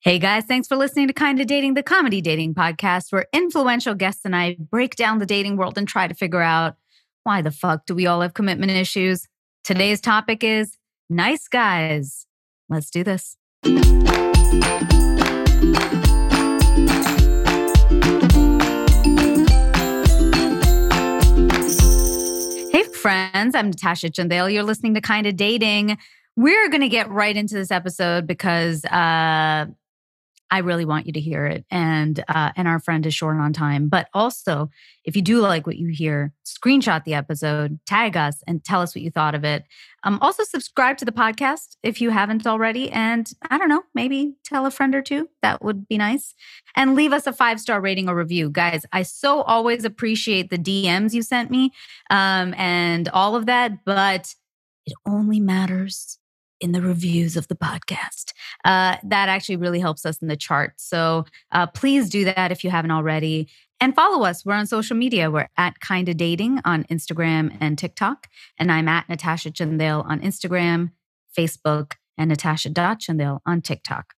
Hey guys, thanks for listening to Kinda Dating, the comedy dating podcast, where influential guests and I break down the dating world and try to figure out why the fuck do we all have commitment issues. Today's topic is nice guys. Let's do this. Hey friends, I'm Natasha Chandel. You're listening to Kinda Dating. We're going to get right into this episode because uh, I really want you to hear it, and uh, and our friend is short on time. But also, if you do like what you hear, screenshot the episode, tag us, and tell us what you thought of it. Um, also, subscribe to the podcast if you haven't already, and I don't know, maybe tell a friend or two. That would be nice, and leave us a five star rating or review, guys. I so always appreciate the DMs you sent me, um, and all of that, but it only matters in the reviews of the podcast. Uh, that actually really helps us in the charts. So uh, please do that if you haven't already. And follow us. We're on social media. We're at Kinda Dating on Instagram and TikTok. And I'm at Natasha Chandel on Instagram, Facebook, and Natasha Chandel on TikTok.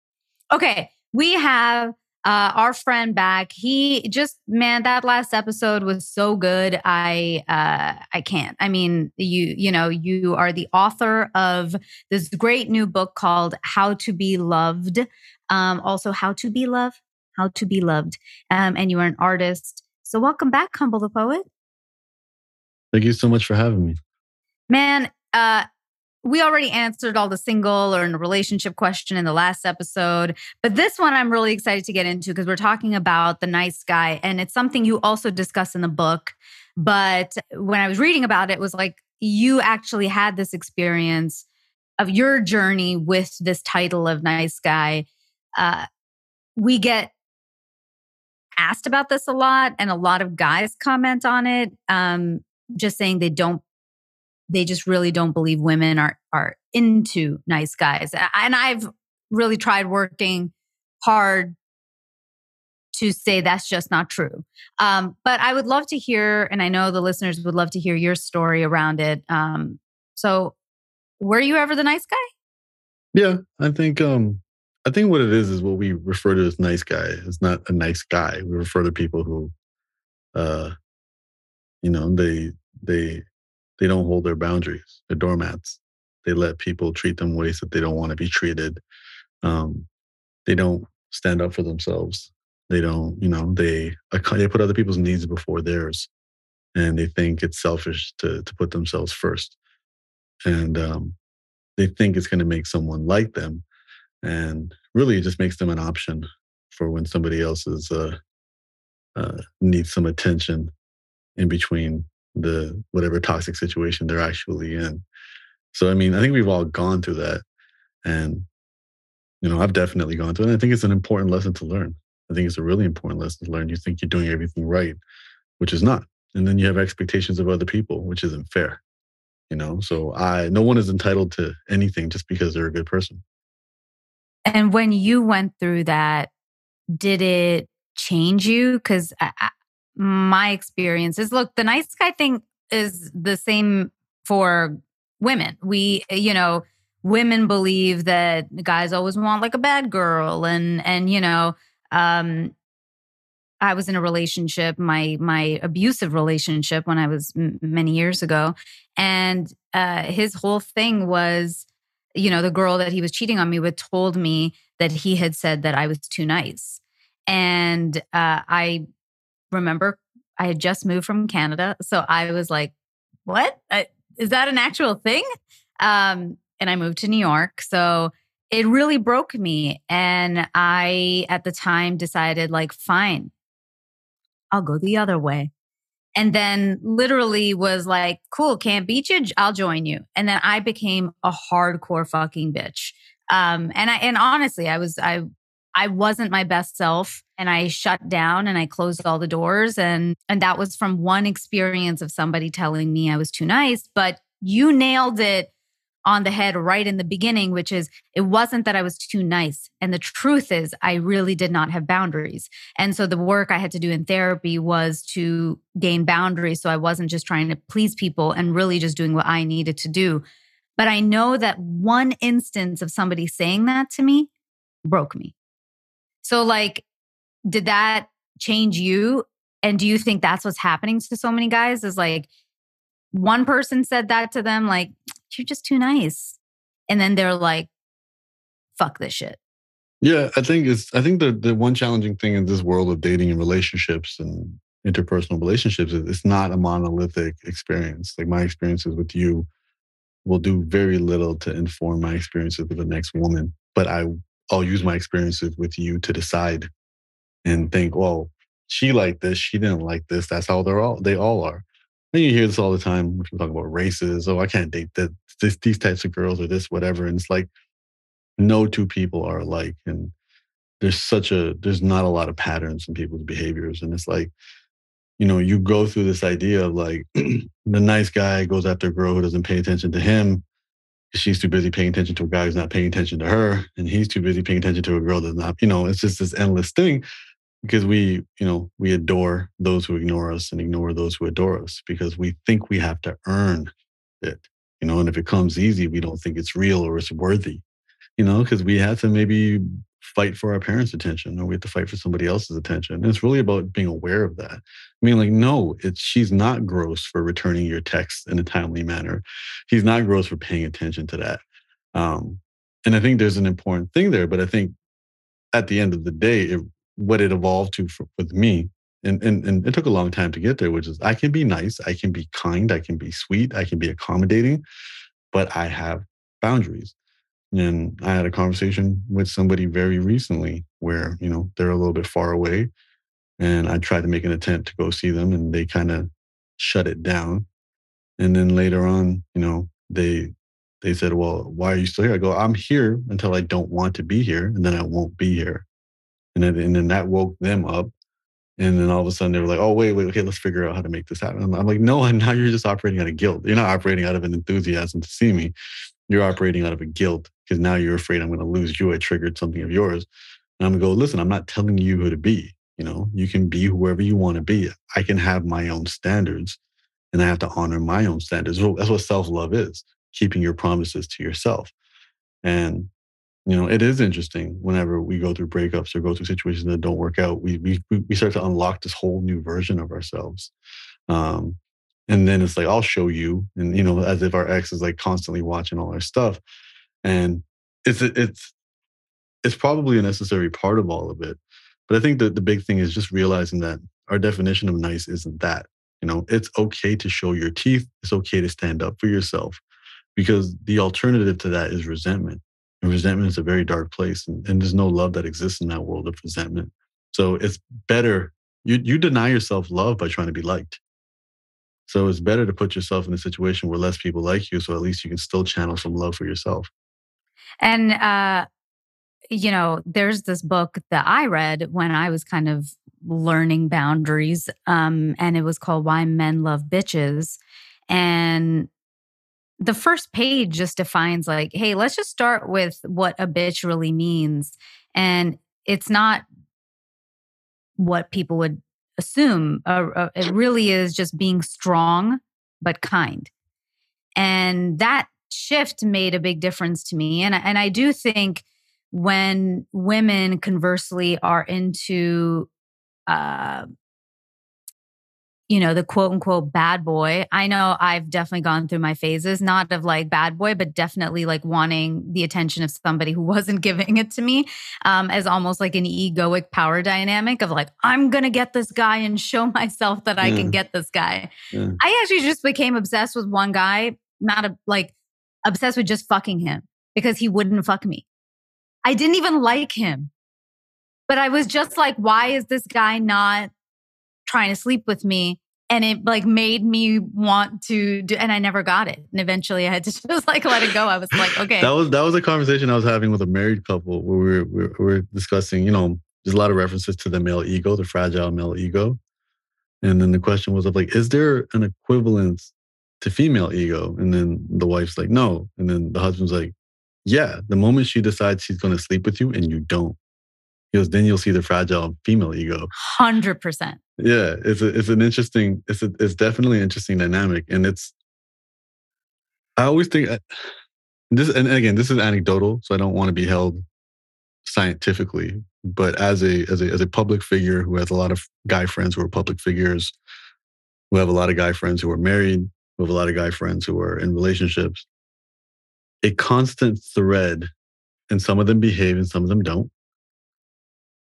Okay, we have uh, our friend back. He just man, that last episode was so good. I uh, I can't. I mean, you you know, you are the author of this great new book called How to Be Loved. Um, also, How to Be Loved, How to Be Loved, um, and you are an artist. So, welcome back, Humble the Poet. Thank you so much for having me. Man, uh, we already answered all the single or in a relationship question in the last episode. But this one I'm really excited to get into because we're talking about the nice guy. And it's something you also discuss in the book. But when I was reading about it, it was like you actually had this experience of your journey with this title of nice guy. Uh, we get asked about this a lot, and a lot of guys comment on it, um, just saying they don't they just really don't believe women are are into nice guys. And I've really tried working hard to say that's just not true. Um, but I would love to hear, and I know the listeners would love to hear your story around it. Um, so, were you ever the nice guy? Yeah, I think um, I think what it is is what we refer to as nice guy. It's not a nice guy. We refer to people who, uh, you know, they they they don't hold their boundaries. They're doormats. They let people treat them ways that they don't want to be treated. Um, they don't stand up for themselves. They don't, you know, they they put other people's needs before theirs, and they think it's selfish to to put themselves first. And um, they think it's going to make someone like them, and really, it just makes them an option for when somebody else is uh, uh, needs some attention in between the whatever toxic situation they're actually in. So I mean, I think we've all gone through that. And you know, I've definitely gone through it. I think it's an important lesson to learn. I think it's a really important lesson to learn. You think you're doing everything right, which is not. And then you have expectations of other people, which isn't fair. You know, so I no one is entitled to anything just because they're a good person. And when you went through that, did it change you? Because my experience is look, the nice guy thing is the same for women. We, you know, women believe that guys always want like a bad girl and and you know, um I was in a relationship, my my abusive relationship when I was m- many years ago, and uh, his whole thing was, you know, the girl that he was cheating on me with told me that he had said that I was too nice, and uh, I remember I had just moved from Canada. So I was like, what? I, is that an actual thing? Um, and I moved to New York. So it really broke me. And I, at the time, decided, like, fine, I'll go the other way. And then literally was like, cool, can't beat you. I'll join you. And then I became a hardcore fucking bitch. Um, and I, and honestly, I was, I I wasn't my best self and I shut down and I closed all the doors and and that was from one experience of somebody telling me I was too nice, but you nailed it on the head right in the beginning, which is it wasn't that I was too nice. And the truth is, I really did not have boundaries. And so the work I had to do in therapy was to gain boundaries. So I wasn't just trying to please people and really just doing what I needed to do. But I know that one instance of somebody saying that to me broke me So, like, did that change you? And do you think that's what's happening to so many guys? Is like one person said that to them, like, you're just too nice. And then they're like, fuck this shit. Yeah, I think it's I think the the one challenging thing in this world of dating and relationships and interpersonal relationships is it's not a monolithic experience. Like my experiences with you will do very little to inform my experiences with the next woman, but I I'll use my experiences with you to decide and think, well, she liked this, she didn't like this. That's how they're all they all are. And you hear this all the time people talk about races. Oh, I can't date that this, these types of girls or this, whatever. And it's like no two people are alike and there's such a there's not a lot of patterns in people's behaviors and it's like you know you go through this idea of like the nice guy goes after a girl who doesn't pay attention to him she's too busy paying attention to a guy who's not paying attention to her and he's too busy paying attention to a girl that's not you know it's just this endless thing because we you know we adore those who ignore us and ignore those who adore us because we think we have to earn it you know and if it comes easy we don't think it's real or it's worthy you know, because we had to maybe fight for our parents' attention or we had to fight for somebody else's attention. And it's really about being aware of that. I mean, like, no, it's she's not gross for returning your text in a timely manner. He's not gross for paying attention to that. Um, and I think there's an important thing there, but I think at the end of the day, it, what it evolved to for, with me, and, and and it took a long time to get there, which is I can be nice, I can be kind, I can be sweet, I can be accommodating, but I have boundaries. And I had a conversation with somebody very recently where, you know, they're a little bit far away. And I tried to make an attempt to go see them and they kind of shut it down. And then later on, you know, they they said, Well, why are you still here? I go, I'm here until I don't want to be here, and then I won't be here. And then and then that woke them up. And then all of a sudden they were like, oh, wait, wait, okay, let's figure out how to make this happen. I'm, like, no, and now you're just operating out of guilt. You're not operating out of an enthusiasm to see me. You're operating out of a guilt because now you're afraid I'm going to lose you. I triggered something of yours. And I'm going to go, listen, I'm not telling you who to be. You know, you can be whoever you want to be. I can have my own standards and I have to honor my own standards. That's what self love is keeping your promises to yourself. And, you know, it is interesting whenever we go through breakups or go through situations that don't work out, we, we, we start to unlock this whole new version of ourselves. Um, and then it's like, I'll show you. And, you know, as if our ex is like constantly watching all our stuff and it's it's it's probably a necessary part of all of it. But I think that the big thing is just realizing that our definition of nice isn't that. You know, it's okay to show your teeth. It's okay to stand up for yourself, because the alternative to that is resentment. And resentment is a very dark place, and, and there's no love that exists in that world of resentment. So it's better you you deny yourself love by trying to be liked. So it's better to put yourself in a situation where less people like you, so at least you can still channel some love for yourself. And, uh, you know, there's this book that I read when I was kind of learning boundaries, um, and it was called Why Men Love Bitches. And the first page just defines, like, hey, let's just start with what a bitch really means. And it's not what people would assume. Uh, uh, it really is just being strong, but kind. And that shift made a big difference to me. And, and I do think when women conversely are into, uh, you know, the quote unquote bad boy. I know I've definitely gone through my phases, not of like bad boy, but definitely like wanting the attention of somebody who wasn't giving it to me um, as almost like an egoic power dynamic of like, I'm going to get this guy and show myself that I can get this guy. Yeah. I actually just became obsessed with one guy, not a, like obsessed with just fucking him because he wouldn't fuck me. I didn't even like him. But I was just like, why is this guy not trying to sleep with me? And it like made me want to do, and I never got it. And eventually I had to just like let it go. I was like, okay. that was, that was a conversation I was having with a married couple where we were, we were, we were discussing, you know, there's a lot of references to the male ego, the fragile male ego. And then the question was of like, is there an equivalence to female ego. And then the wife's like, no. And then the husband's like, yeah. The moment she decides she's going to sleep with you and you don't, he goes, then you'll see the fragile female ego. Hundred percent. Yeah, it's a, it's an interesting, it's a, it's definitely an interesting dynamic, and it's. I always think this, and again, this is anecdotal, so I don't want to be held scientifically, but as a as a as a public figure who has a lot of guy friends who are public figures, who have a lot of guy friends who are married, who have a lot of guy friends who are in relationships, a constant thread, and some of them behave and some of them don't.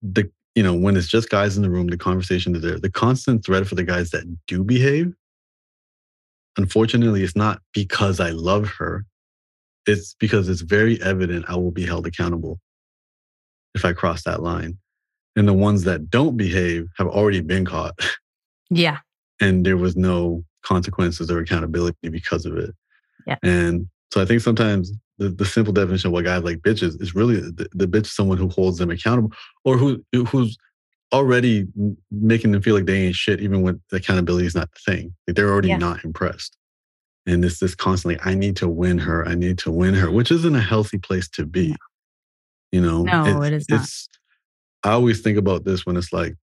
The you know when it's just guys in the room, the conversation is there. The constant thread for the guys that do behave, unfortunately, it's not because I love her. It's because it's very evident I will be held accountable if I cross that line. And the ones that don't behave have already been caught. Yeah. and there was no consequences or accountability because of it. Yeah. And so I think sometimes the, the simple definition of what guys like bitches is really the, the bitch is someone who holds them accountable or who who's already making them feel like they ain't shit even when accountability is not the thing. Like they're already Yeah. not impressed. And it's this constantly, I need to win her, I need to win her, which isn't a healthy place to be. You know, No, it is not. It's I always think about this when it's like,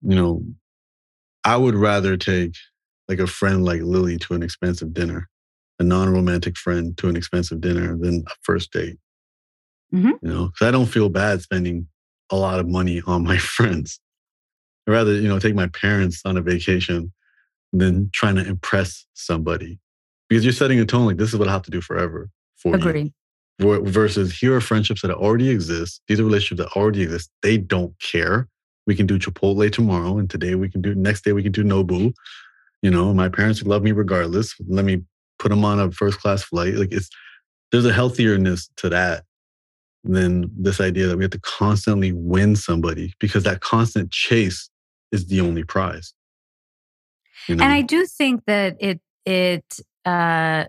you know, I would rather take like a friend like Lily to an expensive dinner, a non-romantic friend to an expensive dinner than a first date. Mhm. You know, because I don't feel bad spending a lot of money on my friends. I'd rather, you know, take my parents on a vacation than trying to impress somebody. Because you're setting a tone like this is what I have to do forever for you. Agreed. Ver- Versus here are friendships that already exist. These are relationships that already exist. They don't care. We can do Chipotle tomorrow, and today we can do next day we can do Nobu. You know, my parents love me regardless. Let me put them on a first class flight. Like it's there's a healthierness to that than this idea that we have to constantly win somebody because that constant chase is the only prize. You know? And I do think that it it uh,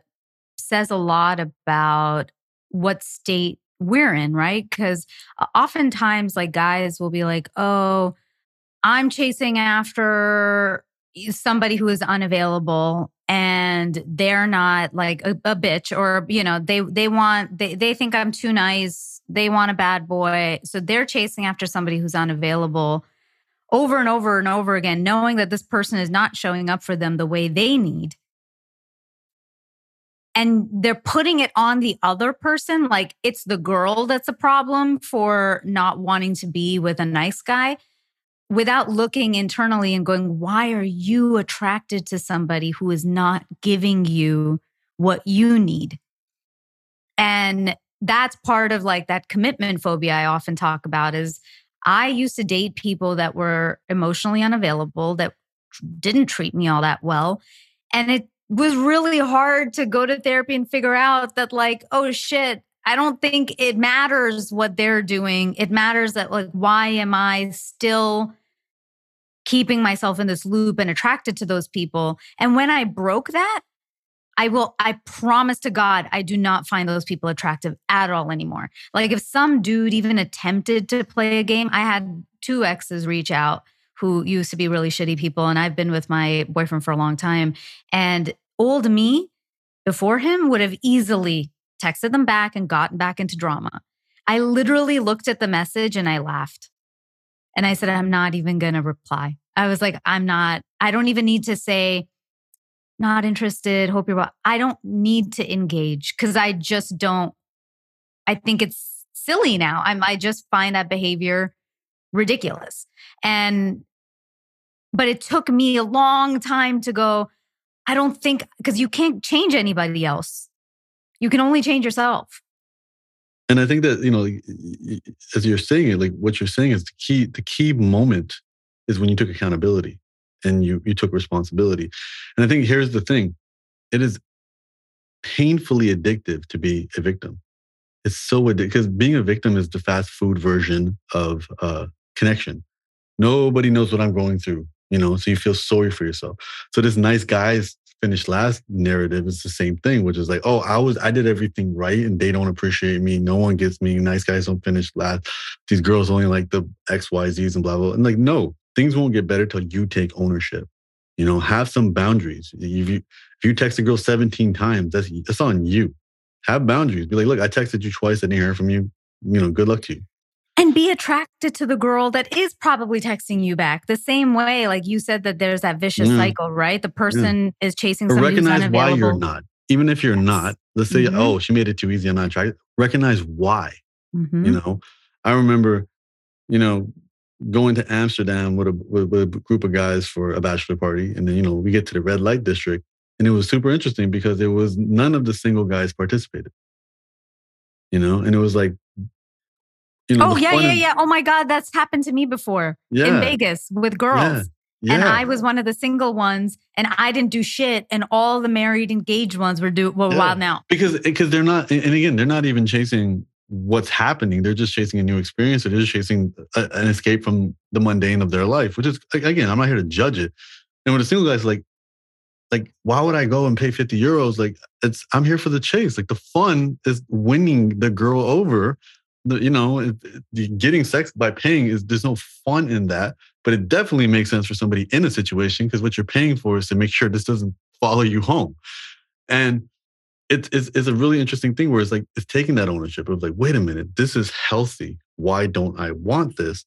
says a lot about what state we're in, right? Because oftentimes, like guys will be like, "Oh, I'm chasing after somebody who is unavailable." And they're not like a, a bitch, or you know, they they want they they think I'm too nice. They want a bad boy, so they're chasing after somebody who's unavailable over and over and over again, knowing that this person is not showing up for them the way they need. And they're putting it on the other person, like it's the girl that's a problem for not wanting to be with a nice guy without looking internally and going, why are you attracted to somebody who is not giving you what you need? And that's part of like that commitment phobia I often talk about is I used to date people that were emotionally unavailable, that didn't treat me all that well. And it was really hard to go to therapy and figure out that, like, oh shit, I don't think it matters what they're doing. It matters that, like, why am I still keeping myself in this loop and attracted to those people? And when I broke that, I will, I promise to God, I do not find those people attractive at all anymore. Like if some dude even attempted to play a game, I had two exes reach out who used to be really shitty people. And I've been with my boyfriend for a long time. And old me before him would have easily texted them back and gotten back into drama. I literally looked at the message and I laughed. And I said, I'm not even going to reply. I was like, I'm not, I don't even need to say, not interested. Hope you're well. I don't need to engage because I just don't. I think it's silly now. I'm. I just find that behavior ridiculous. And, but it took me a long time to go. I don't think because you can't change anybody else. You can only change yourself. And I think that you know, as you're saying it, like what you're saying is the key. The key moment is when you took accountability and you you took responsibility. And I think here's the thing: it is painfully addictive to be a victim. It's so addictive because being a victim is the fast food version of uh, connection. Nobody knows what I'm going through, you know, so you feel sorry for yourself. So this nice guys finished last narrative is the same thing, which is like, oh, I was I did everything right and they don't appreciate me. No one gets me. Nice guys don't finish last. These girls only like the XYZs and blah blah. And like, no, things won't get better till you take ownership. You know, have some boundaries. If you if you text a girl 17 times, that's that's on you. Have boundaries. Be like, look, I texted you twice, I didn't hear from you. You know, good luck to you. And be attracted to the girl that is probably texting you back the same way. Like you said that there's that vicious Yeah. cycle, right? The person is chasing somebody who's recognize why you're not. Even if you're Yes. not, let's say, Mhm. oh, she made it too easy, I'm not attracted. Recognize why. Mhm. You know, I remember you know, going to Amsterdam with a, with, with a group of guys for a bachelor party. And then, you know, we get to the red light district and it was super interesting because it was none of the single guys participated. You know, and it was like, you know, oh yeah, yeah, yeah. Oh my God, that's happened to me before yeah. in Vegas with girls. Yeah. And I was one of the single ones, and I didn't do shit. And all the married, engaged ones were do were yeah. wild now because eh, because they're not. And again, they're not even chasing what's happening. They're just chasing a new experience. Or they're just chasing a, an escape from the mundane of their life. Which is again, I'm not here to judge it. And when a single guy's like, like, why would I go and pay 50 euros? Like, it's I'm here for the chase. Like, the fun is winning the girl over. You know, getting sex by paying is there's no fun in that. But it definitely makes sense for somebody in a situation because what you're paying for is to make sure this doesn't follow you home. And it's, it's, it's a really interesting thing where it's like it's taking that ownership of like, wait a minute, this is healthy. Why don't I want this?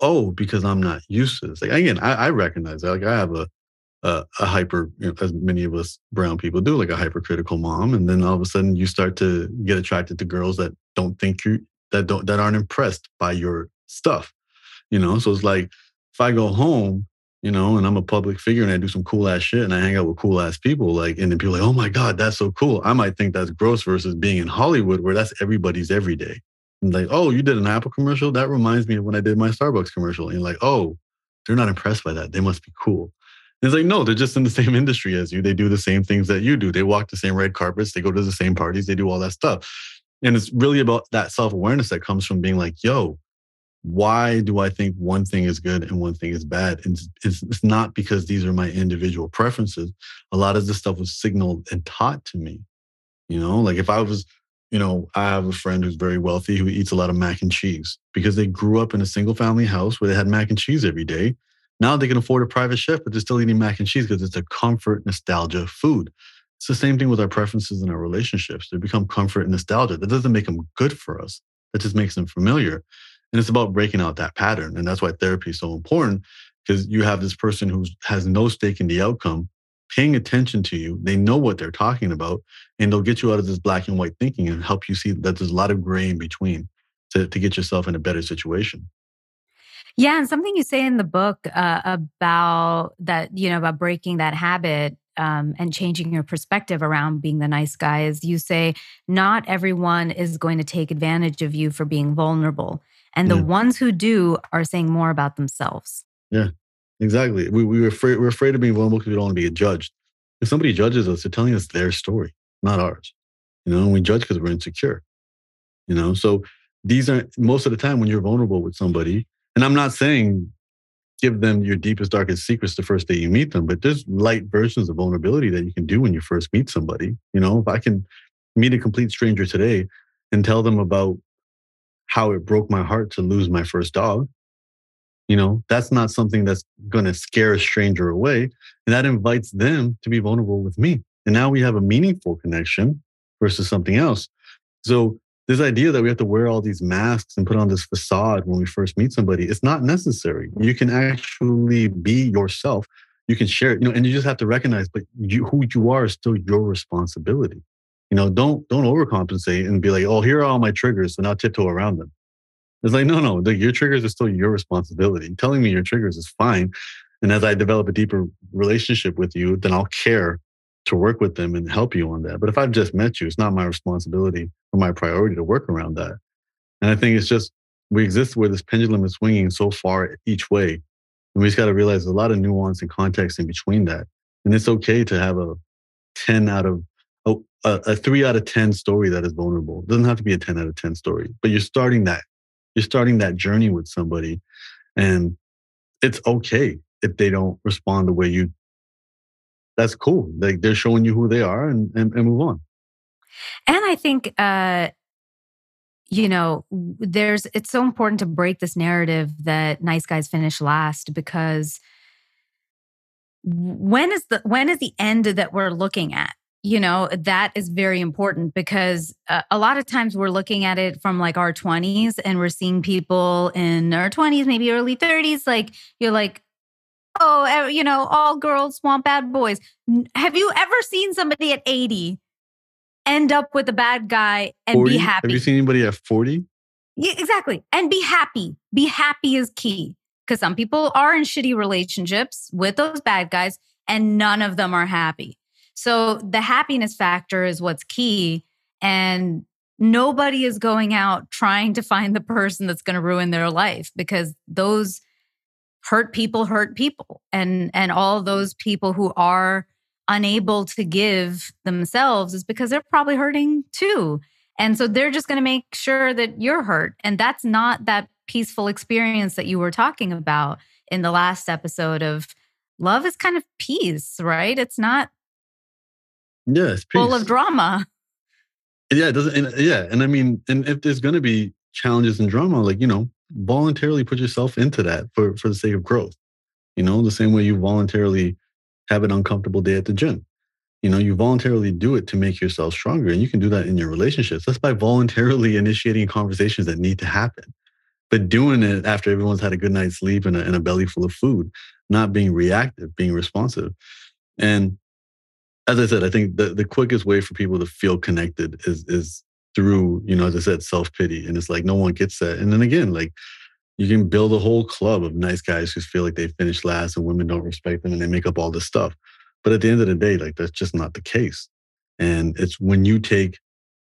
Oh, because I'm not used to this. Like again, I, I recognize that. Like I have a a, a hyper, you know, as many of us brown people do, like a hypercritical mom, and then all of a sudden you start to get attracted to girls that don't think you that don't that aren't impressed by your stuff. You know, so it's like if I go home, you know, and I'm a public figure and I do some cool ass shit and I hang out with cool ass people, like, and then people like, oh my God, that's so cool. I might think that's gross versus being in Hollywood where that's everybody's everyday. And like, oh, you did an Apple commercial? That reminds me of when I did my Starbucks commercial. And like, oh, they're not impressed by that. They must be cool. And it's like, no, they're just in the same industry as you. They do the same things that you do. They walk the same red carpets. They go to the same parties. They do all that stuff. And it's really about that self awareness that comes from being like, yo, why do I think one thing is good and one thing is bad? And it's, it's not because these are my individual preferences. A lot of this stuff was signaled and taught to me. You know, like if I was, you know, I have a friend who's very wealthy who eats a lot of mac and cheese because they grew up in a single family house where they had mac and cheese every day. Now they can afford a private chef, but they're still eating mac and cheese because it's a comfort, nostalgia food. It's the same thing with our preferences in our relationships. They become comfort and nostalgia. That doesn't make them good for us. That just makes them familiar. And it's about breaking out that pattern. And that's why therapy is so important because you have this person who has no stake in the outcome paying attention to you. They know what they're talking about and they'll get you out of this black and white thinking and help you see that there's a lot of gray in between to, to get yourself in a better situation. Yeah. And something you say in the book uh, about that, you know, about breaking that habit um, and changing your perspective around being the nice guy is you say, not everyone is going to take advantage of you for being vulnerable. And the yeah. ones who do are saying more about themselves. Yeah, exactly. We, we were afraid, we're afraid of being vulnerable because we don't want to be judged. If somebody judges us, they're telling us their story, not ours. You know, and we judge because we're insecure. You know, so these are most of the time when you're vulnerable with somebody, and I'm not saying give them your deepest, darkest secrets the first day you meet them, but there's light versions of vulnerability that you can do when you first meet somebody. You know, if I can meet a complete stranger today and tell them about how it broke my heart to lose my first dog. You know, that's not something that's going to scare a stranger away. And that invites them to be vulnerable with me. And now we have a meaningful connection versus something else. So, this idea that we have to wear all these masks and put on this facade when we first meet somebody, it's not necessary. You can actually be yourself. You can share it, you know, and you just have to recognize, but you, who you are is still your responsibility. You know, don't don't overcompensate and be like, oh, here are all my triggers, so now tiptoe around them. It's like, no, no, the, your triggers are still your responsibility. Telling me your triggers is fine. And as I develop a deeper relationship with you, then I'll care to work with them and help you on that. But if I've just met you, it's not my responsibility or my priority to work around that. And I think it's just we exist where this pendulum is swinging so far each way. And we just got to realize there's a lot of nuance and context in between that. And it's okay to have a 10 out of a, a, three out of 10 story that is vulnerable. It doesn't have to be a 10 out of 10 story, but you're starting that. You're starting that journey with somebody. And it's okay if they don't respond the way you. That's cool. Like they're showing you who they are and, and, and move on. And I think, uh, you know, there's, it's so important to break this narrative that nice guys finish last because when is the when is the end that we're looking at you know that is very important because uh, a lot of times we're looking at it from like our 20s and we're seeing people in our 20s maybe early 30s like you're like oh you know all girls want bad boys have you ever seen somebody at 80 end up with a bad guy and 40? be happy have you seen anybody at 40 Yeah, exactly. And be happy. Be happy is key because some people are in shitty relationships with those bad guys and none of them are happy. So the happiness factor is what's key. And nobody is going out trying to find the person that's going to ruin their life because those hurt people hurt people. And and all those people who are unable to give themselves is because they're probably hurting too. And so they're just going to make sure that you're hurt. And that's not that peaceful experience that you were talking about in the last episode of love is kind of peace right? It's not yeah it's full of drama. Yeah it doesn't and, yeah and i mean and if there's going to be challenges and drama like you know voluntarily put yourself into that for for the sake of growth. You know the same way you voluntarily have an uncomfortable day at the gym. You know you voluntarily do it to make yourself stronger and you can do that in your relationships. That's by voluntarily initiating conversations that need to happen but doing it after everyone's had a good night's sleep and a, and a belly full of food not being reactive being responsive. And as I said, I think the, the quickest way for people to feel connected is is through, you know, as I said, self pity. And it's like no one gets that. And then again, like you can build a whole club of nice guys who feel like they finished last and women don't respect them and they make up all this stuff. But at the end of the day, like that's just not the case. And it's when you take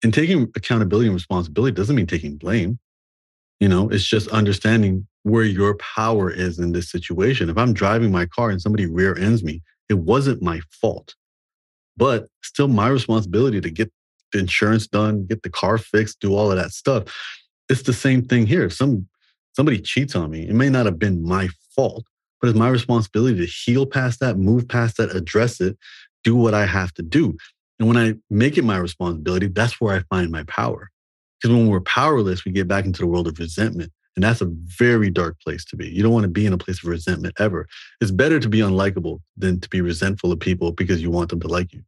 and taking accountability and responsibility doesn't mean taking blame. You know, it's just understanding where your power is in this situation. If I'm driving my car and somebody rear ends me, it wasn't my fault but still my responsibility to get the insurance done, get the car fixed, do all of that stuff. It's the same thing here. If some somebody cheats on me, it may not have been my fault, but it's my responsibility to heal past that, move past that, address it, do what I have to do. And when I make it my responsibility, that's where I find my power. Because when we're powerless, we get back into the world of resentment. And that's a very dark place to be. You don't want to be in a place of resentment ever. It's better to be unlikable than to be resentful of people because you want them to like you.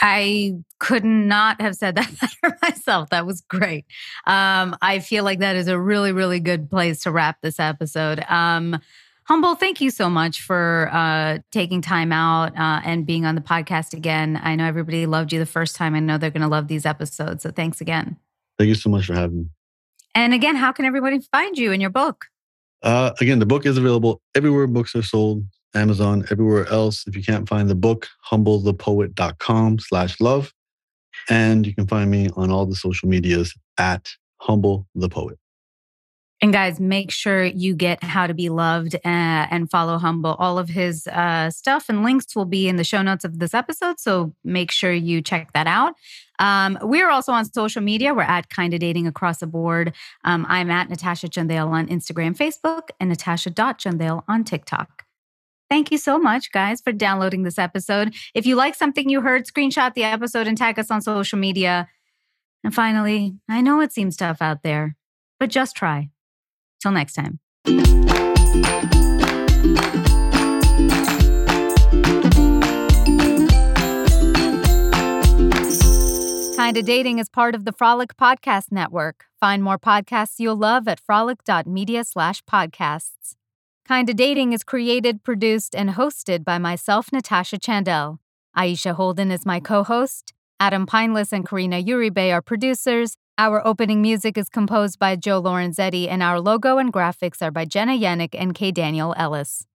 I could not have said that better myself. That was great. Um, I feel like that is a really, really good place to wrap this episode. Um, Humble, thank you so much for uh, taking time out uh, and being on the podcast again. I know everybody loved you the first time. I know they're going to love these episodes. So thanks again. Thank you so much for having me. And again, how can everybody find you and your book? Uh, again, the book is available everywhere books are sold, Amazon, everywhere else. If you can't find the book, humblethepoet.com slash love. And you can find me on all the social medias at Humble the Poet. And guys, make sure you get How to Be Loved uh, and follow Humble. All of his uh, stuff and links will be in the show notes of this episode. So make sure you check that out. Um, we're also on social media. We're at Kinda Dating across the board. Um, I'm at Natasha Chandel on Instagram, Facebook, and Natasha.Chandel on TikTok. Thank you so much, guys, for downloading this episode. If you like something you heard, screenshot the episode and tag us on social media. And finally, I know it seems tough out there, but just try. Till next time. Kinda Dating is part of the Frolic Podcast Network. Find more podcasts you'll love at frolic.media slash podcasts. Kinda Dating is created, produced, and hosted by myself, Natasha Chandel. Aisha Holden is my co host. Adam Pineless and Karina Uribe are producers. Our opening music is composed by Joe Lorenzetti, and our logo and graphics are by Jenna Yannick and K. Daniel Ellis.